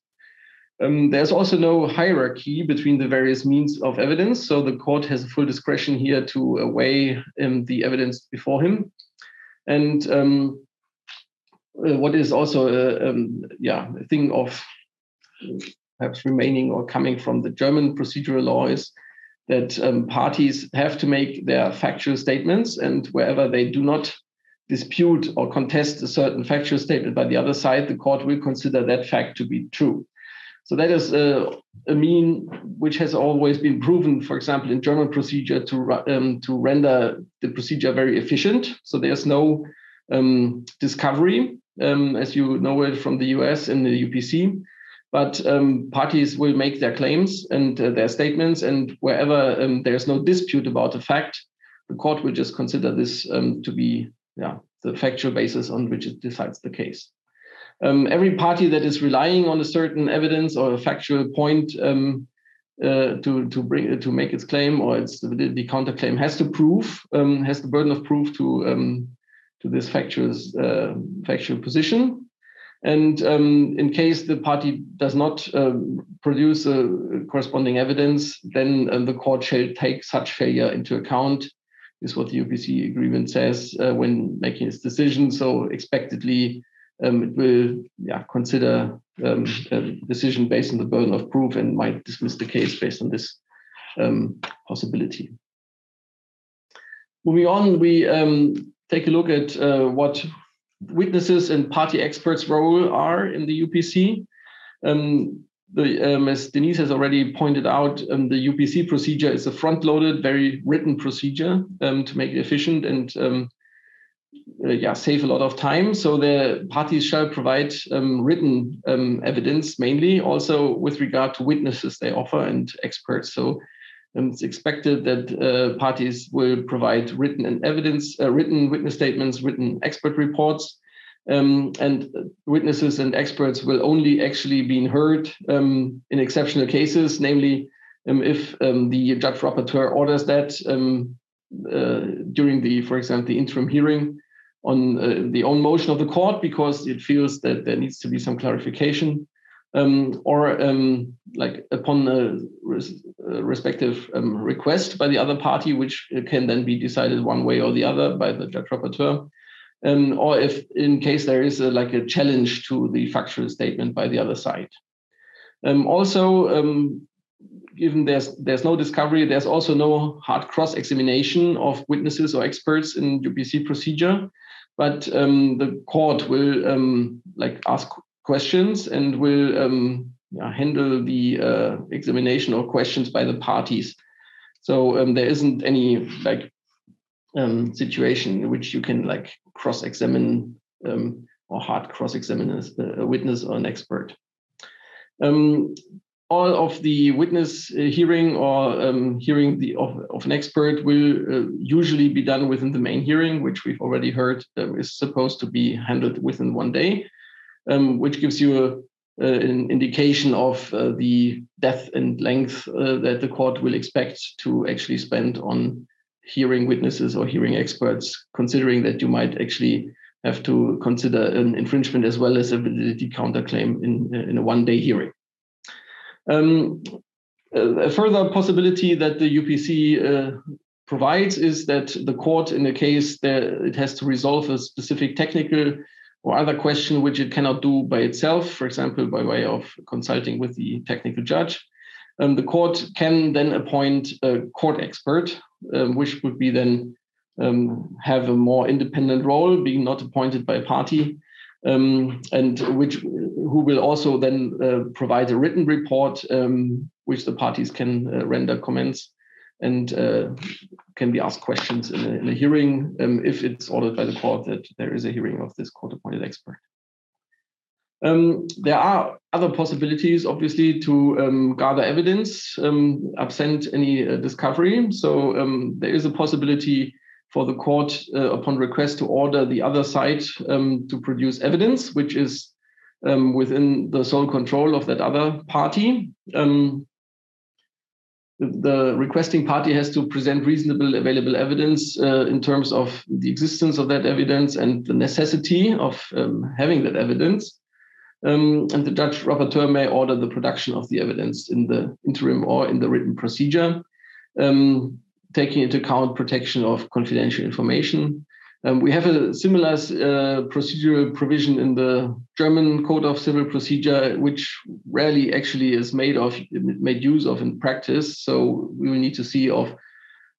Um, there's also no hierarchy between the various means of evidence. So the court has full discretion here to uh, weigh um, the evidence before him. And um, uh, what is also a, um, yeah, a thing of perhaps remaining or coming from the German procedural law is that um, parties have to make their factual statements, and wherever they do not dispute or contest a certain factual statement by the other side, the court will consider that fact to be true. So that is a, a mean which has always been proven, for example, in German procedure to um, to render the procedure very efficient. So there's no um, discovery, um, as you know it from the US in the UPC. But um, parties will make their claims and uh, their statements, and wherever um, there's no dispute about the fact, the court will just consider this um, to be yeah, the factual basis on which it decides the case um, every party that is relying on a certain evidence or a factual point um, uh, to to bring to make its claim or its the, the counterclaim has to prove um, has the burden of proof to to this factual uh, factual position. And um, in case the party does not uh, produce a corresponding evidence, then uh, the court shall take such failure into account. Is what the UPC agreement says uh, when making its decision. So expectedly, um, it will yeah, consider um, a decision based on the burden of proof and might dismiss the case based on this um, possibility. Moving on, we um, take a look at uh, what witnesses and party experts' role are in the UPC. Um, the, um, as Denise has already pointed out, um, the UPC procedure is a front-loaded, very written procedure um, to make it efficient and um, uh, yeah, save a lot of time. So the parties shall provide um, written evidence mainly, also with regard to witnesses they offer and experts. So um, it's expected that uh, parties will provide written and evidence, uh, written witness statements, written expert reports, um, and witnesses and experts will only actually be heard um, in exceptional cases, namely um, if um, the judge rapporteur orders that um, uh, during the, for example, the interim hearing on uh, the own motion of the court because it feels that there needs to be some clarification. Um, or um, like upon a res respective um, request by the other party, which can then be decided one way or the other by the judge rapporteur um, or if in case there is a, like a challenge to the factual statement by the other side. Um, also, um, given there's there's no discovery, there's also no hard cross-examination of witnesses or experts in UPC procedure, but um, the court will um, like ask questions and will um, yeah, handle the uh, examination or questions by the parties. So um, there isn't any like um, situation in which you can like cross-examine um, or hard cross-examine a, witness or an expert. Um, all of the witness uh, hearing or um, hearing the, of, of, an expert will uh, usually be done within the main hearing, which we've already heard is supposed to be handled within one day, um, which gives you a, uh, an indication of uh, the depth and length uh, that the court will expect to actually spend on hearing witnesses or hearing experts, considering that you might actually have to consider an infringement as well as a validity counterclaim in, in a one day hearing. Um, a further possibility that the UPC uh, provides is that the court, in a case that it has to resolve a specific technical or other question which it cannot do by itself, for example, by way of consulting with the technical judge, um, the court can then appoint a court expert um, which would be then um, have a more independent role, being not appointed by a party, um, and which who will also then uh, provide a written report, um, which the parties can uh, render comments and uh, can be asked questions in a, in a hearing um, if it's ordered by the court that there is a hearing of this court-appointed expert. Um, there are other possibilities, obviously, to um, gather evidence um, absent any uh, discovery. So um, there is a possibility for the court, uh, upon request, to order the other side um, to produce evidence, which is within the sole control of that other party. The, requesting party has to present reasonable available evidence uh, in terms of the existence of that evidence and the necessity of having that evidence. Um, and the judge rapporteur may order the production of the evidence in the interim or in the written procedure, um, taking into account protection of confidential information. Um, we have a similar uh, procedural provision in the German Code of Civil Procedure, which rarely actually is made of made use of in practice. So we will need to see of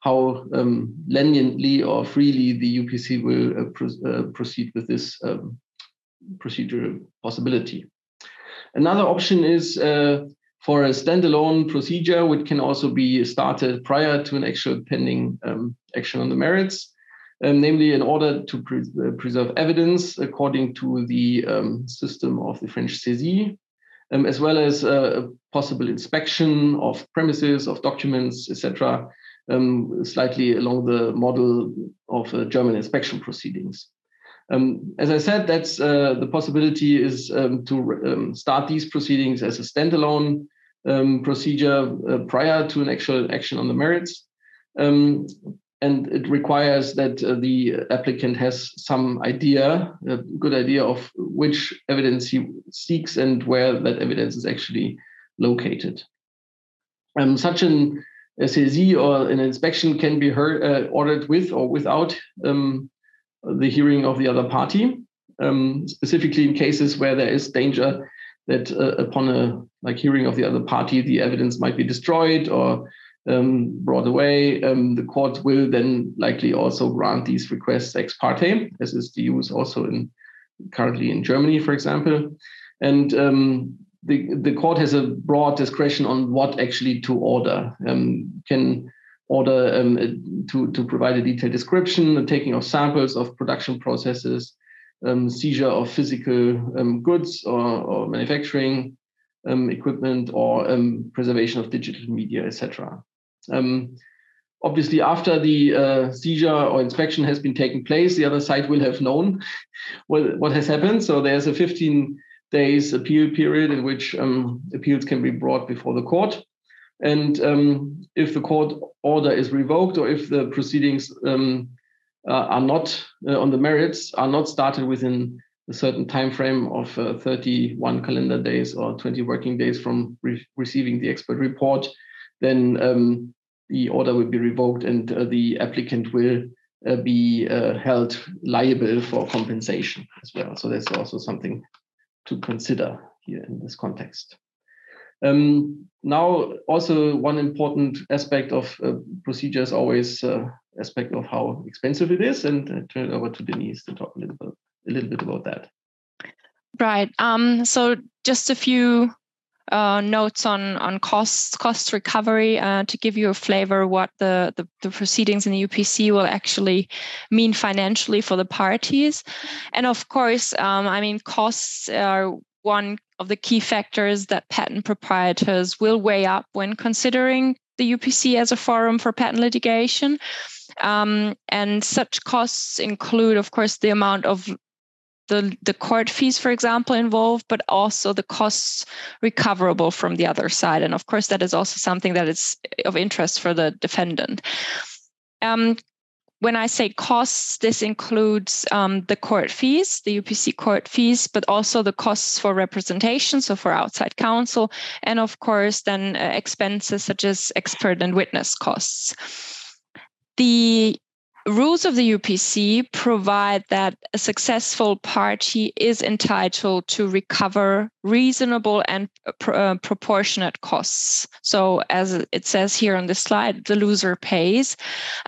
how um, leniently or freely the UPC will uh, pro uh, proceed with this um, procedural possibility. Another option is uh, for a standalone procedure, which can also be started prior to an actual pending um, action on the merits, um, namely in order to pre uh, preserve evidence according to the um, system of the French saisie, um, as well as uh, a possible inspection of premises, of documents, etc., um, slightly along the model of uh, German inspection proceedings. Um, as I said, that's uh, the possibility is um, to start these proceedings as a standalone procedure uh, prior to an actual action on the merits. Um, and it requires that uh, the applicant has some idea, a good idea of which evidence he seeks and where that evidence is actually located. Um, such an saisie or an inspection can be heard, uh, ordered with or without um, the hearing of the other party, um, specifically in cases where there is danger that uh, upon a like hearing of the other party, the evidence might be destroyed or um, brought away. Um, the court will then likely also grant these requests ex parte, as is the use also in currently in Germany, for example. And um, the, the court has a broad discretion on what actually to order. Um, can order um, to, to provide a detailed description, the taking of samples of production processes, um, seizure of physical goods or, or manufacturing um, equipment, or um, preservation of digital media, etc. Um, obviously, after the uh, seizure or inspection has been taken place, the other side will have known what, what has happened. So there's a 15 days appeal period in which appeals can be brought before the court. And um, if the court order is revoked or if the proceedings um, uh, are not uh, on the merits, are not started within a certain time frame of uh, 31 calendar days or 20 working days from re receiving the expert report, then um, the order will be revoked and uh, the applicant will uh, be uh, held liable for compensation as well. So that's also something to consider here in this context. Um, now, also one important aspect of uh, procedure is always uh, aspect of how expensive it is, and I turn it over to Denise to talk a little bit, a little bit about that. Right. Um, so just a few uh, notes on on costs, cost recovery uh, to give you a flavor what the, the, the proceedings in the UPC will actually mean financially for the parties, and of course, um, I mean costs are one of the key factors that patent proprietors will weigh up when considering the UPC as a forum for patent litigation. Um, and such costs include, of course, the amount of the, the court fees, for example, involved, but also the costs recoverable from the other side. And of course, that is also something that is of interest for the defendant. Um, when I say costs, this includes um, the court fees, the UPC court fees, but also the costs for representation, so for outside counsel, and of course, then uh, expenses such as expert and witness costs. The rules of the UPC provide that a successful party is entitled to recover reasonable and uh, proportionate costs. So, as it says here on the slide, the loser pays.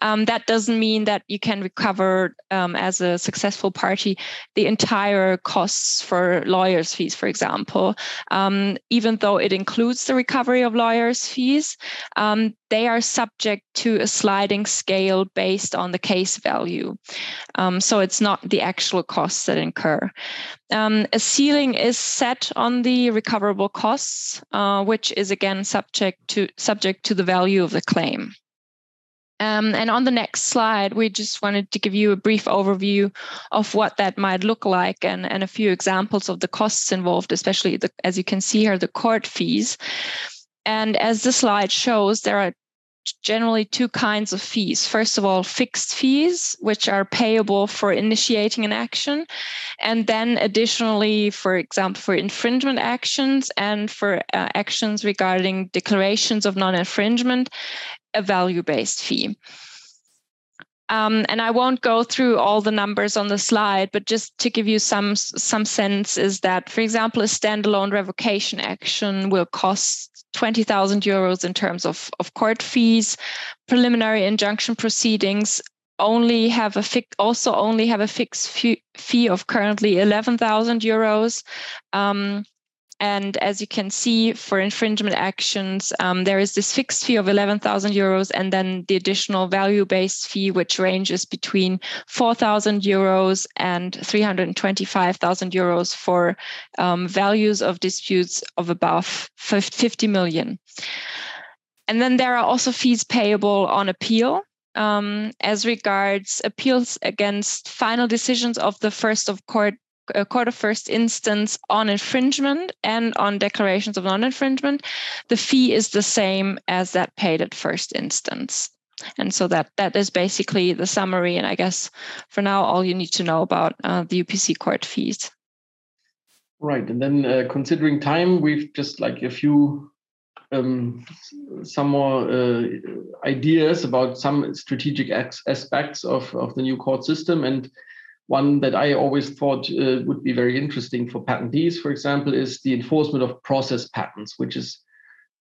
Um, that doesn't mean that you can recover um, as a successful party the entire costs for lawyers' fees, for example, um, even though it includes the recovery of lawyers' fees. Um, they are subject to a sliding scale based on the case value. Um, so it's not the actual costs that incur. Um, a ceiling is set on the recoverable costs, uh, which is again subject to subject to the value of the claim. Um, and on the next slide, we just wanted to give you a brief overview of what that might look like and, and a few examples of the costs involved, especially the, as you can see here, the court fees. And as the slide shows, there are generally two kinds of fees. First of all, fixed fees, which are payable for initiating an action. And then additionally, for example, for infringement actions and for uh, actions regarding declarations of non infringement, a value based fee. Um, and I won't go through all the numbers on the slide, but just to give you some some sense is that, for example, a standalone revocation action will cost 20,000 euros in terms of, of court fees. Preliminary injunction proceedings only have a fi- also only have a fixed fee, fee of currently 11,000 euros. Um, and as you can see, for infringement actions, um, there is this fixed fee of 11,000 euros and then the additional value based fee, which ranges between 4,000 euros and 325,000 euros for um, values of disputes of above 50 million. And then there are also fees payable on appeal. Um, as regards appeals against final decisions of the first of court a court of first instance on infringement and on declarations of non-infringement, the fee is the same as that paid at first instance. And so that that is basically the summary. And I guess for now, all you need to know about uh, the UPC court fees. Right, and then uh, considering time, we've just like a few um, some more uh, ideas about some strategic aspects of, of the new court system and one that I always thought uh, would be very interesting for patentees, for example, is the enforcement of process patents, which is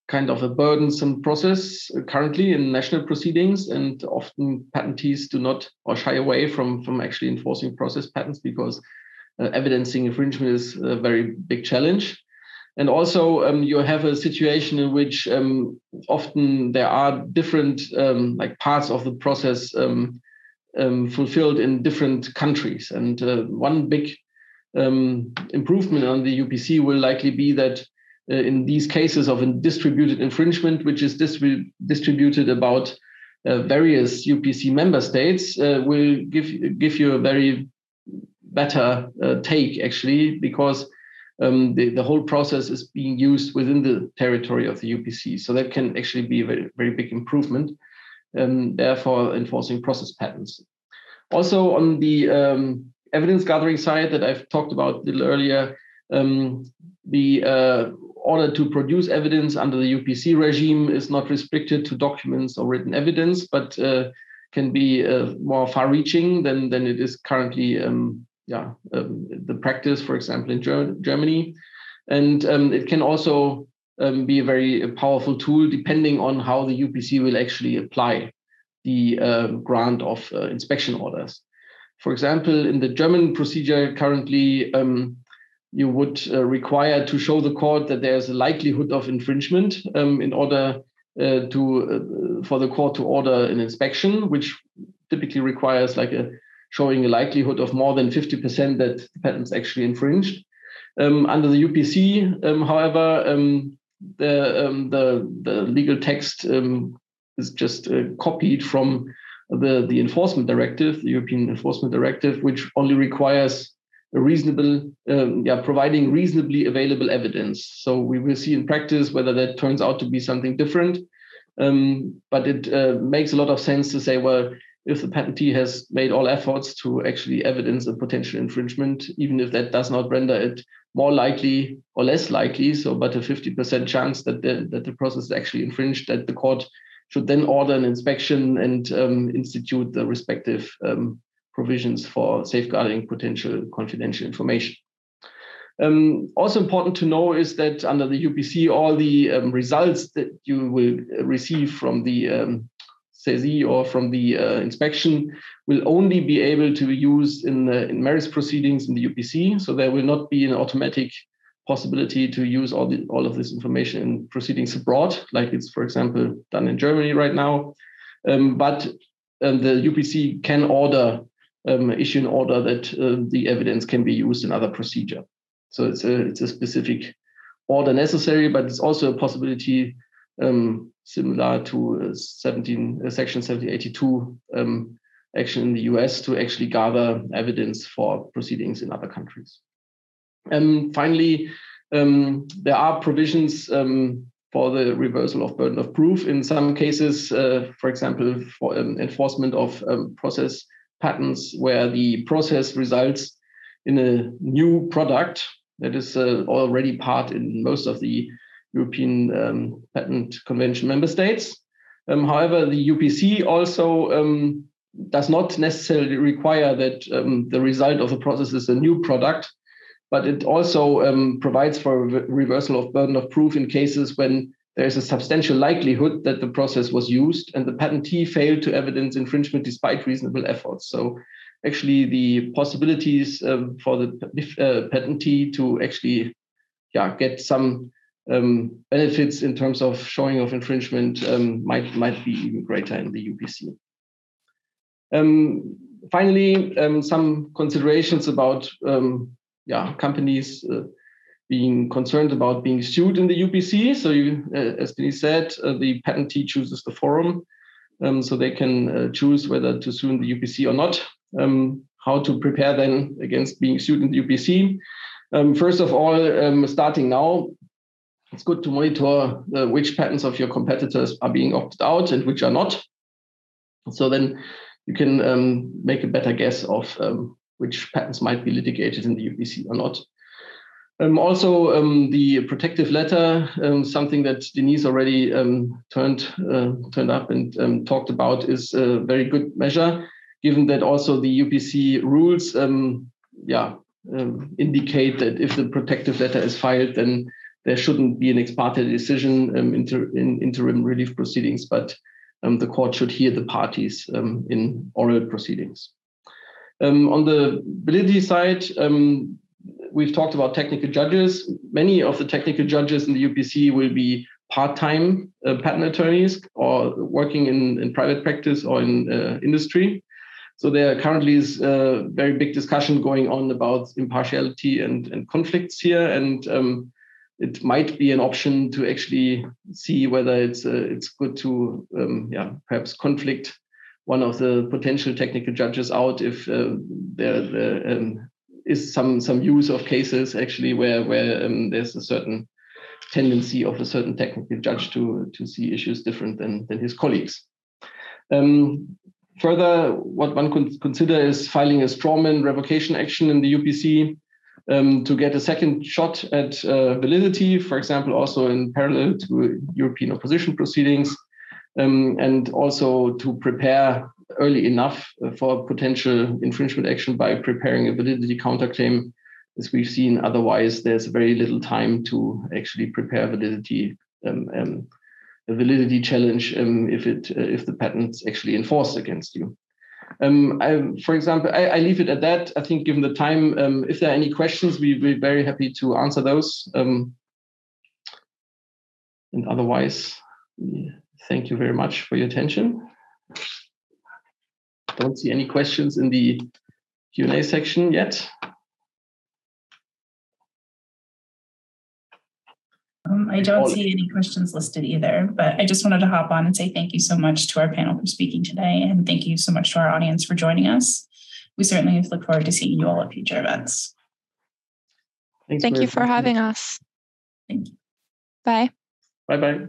kind of a burdensome process currently in national proceedings. And often patentees do not or shy away from, from actually enforcing process patents because uh, evidencing infringement is a very big challenge. And also, um, you have a situation in which um, often there are different um, like parts of the process um, fulfilled in different countries. And uh, one big um, improvement on the UPC will likely be that uh, in these cases of a distributed infringement, which is distrib distributed about uh, various UPC member states, uh, will give give you a very better uh, take actually because um, the, the whole process is being used within the territory of the UPC. So that can actually be a very, very big improvement, um, therefore enforcing process patents. Also on the um, evidence gathering side that I've talked about a little earlier, um, the uh, order to produce evidence under the UPC regime is not restricted to documents or written evidence, but uh, can be uh, more far-reaching than, than it is currently um, yeah, um, the practice, for example, in Ger Germany. And it can also um, be a very powerful tool depending on how the UPC will actually apply the uh, grant of uh, inspection orders. For example, in the German procedure currently, um, you would uh, require to show the court that there's a likelihood of infringement um, in order uh, to uh, for the court to order an inspection, which typically requires like a showing a likelihood of more than 50% that the patent's actually infringed. Um, under the UPC, um, however, um, the, um, the, the legal text um, is just uh, copied from the, the enforcement directive, the European Enforcement Directive, which only requires a reasonable, um, yeah, providing reasonably available evidence. So we will see in practice whether that turns out to be something different. but it uh, makes a lot of sense to say, well, if the patentee has made all efforts to actually evidence a potential infringement, even if that does not render it more likely or less likely, so but a 50% chance that the, that the process is actually infringed, that the court should then order an inspection and um, institute the respective um, provisions for safeguarding potential confidential information. Um, also important to know is that under the UPC, all the um, results that you will receive from the saisie or from the uh, inspection will only be able to be used in, uh, in merits proceedings in the UPC. So there will not be an automatic possibility to use all, the, all of this information in proceedings abroad, like it's, for example, done in Germany right now. Um, but um, the UPC can order, um, issue an order that uh, the evidence can be used in other procedure. So it's a, it's a specific order necessary, but it's also a possibility um, similar to uh, 17, uh, Section 1782 um, action in the US to actually gather evidence for proceedings in other countries. Um, finally, um, there are provisions um, for the reversal of burden of proof. In some cases, uh, for example, for um, enforcement of um, process patents where the process results in a new product that is uh, already part in most of the European um, Patent Convention member states. Um, however, the UPC also um, does not necessarily require that um, the result of the process is a new product, but it also um, provides for a reversal of burden of proof in cases when there is a substantial likelihood that the process was used and the patentee failed to evidence infringement despite reasonable efforts. So actually the possibilities um, for the uh, patentee to actually yeah, get some um, benefits in terms of showing of infringement um, might might be even greater in the UPC. Um, finally, um, some considerations about um, yeah companies uh, being concerned about being sued in the UPC. So, you, uh, as Denise said, uh, the patentee chooses the forum, um, so they can uh, choose whether to sue in the UPC or not. how to prepare then against being sued in the UPC? first of all, starting now, it's good to monitor uh, which patents of your competitors are being opted out and which are not. So then you can um, make a better guess of um, which patents might be litigated in the UPC or not. Um, also, um, the protective letter, um, something that Denise already um, turned uh, turned up and talked about, is a very good measure, given that also the UPC rules, yeah, indicate that if the protective letter is filed, then there shouldn't be an ex parte decision um, inter, in interim relief proceedings, but um, the court should hear the parties um, in oral proceedings. Um, on the validity side, um, we've talked about technical judges. Many of the technical judges in the UPC will be part-time uh, patent attorneys or working in, in private practice or in uh, industry. So there currently is a very big discussion going on about impartiality and, and conflicts here. And um, it might be an option to actually see whether it's uh, it's good to um, yeah perhaps conflict one of the potential technical judges out if uh, there, there um, is some some use of cases actually where where um, there's a certain tendency of a certain technical judge to to see issues different than than his colleagues. Um, Further, what one could consider is filing a strawman revocation action in the UPC um, to get a second shot at uh, validity, for example, also in parallel to European opposition proceedings, um, and also to prepare early enough for potential infringement action by preparing a validity counterclaim. As we've seen, otherwise, there's very little time to actually prepare validity um, um a validity challenge um, if it uh, if the patent's actually enforced against you. Um, I, for example, I, I, leave it at that. I think, given the time, um, if there are any questions, we, we're very happy to answer those. Um, and otherwise, thank you very much for your attention. Don't see any questions in the Q&A section yet. Um, I don't see any questions listed either, but I just wanted to hop on and say thank you so much to our panel for speaking today. And thank you so much to our audience for joining us. We certainly look forward to seeing you all at future events. Thanks thank you for having us. Thank you. Bye. Bye bye.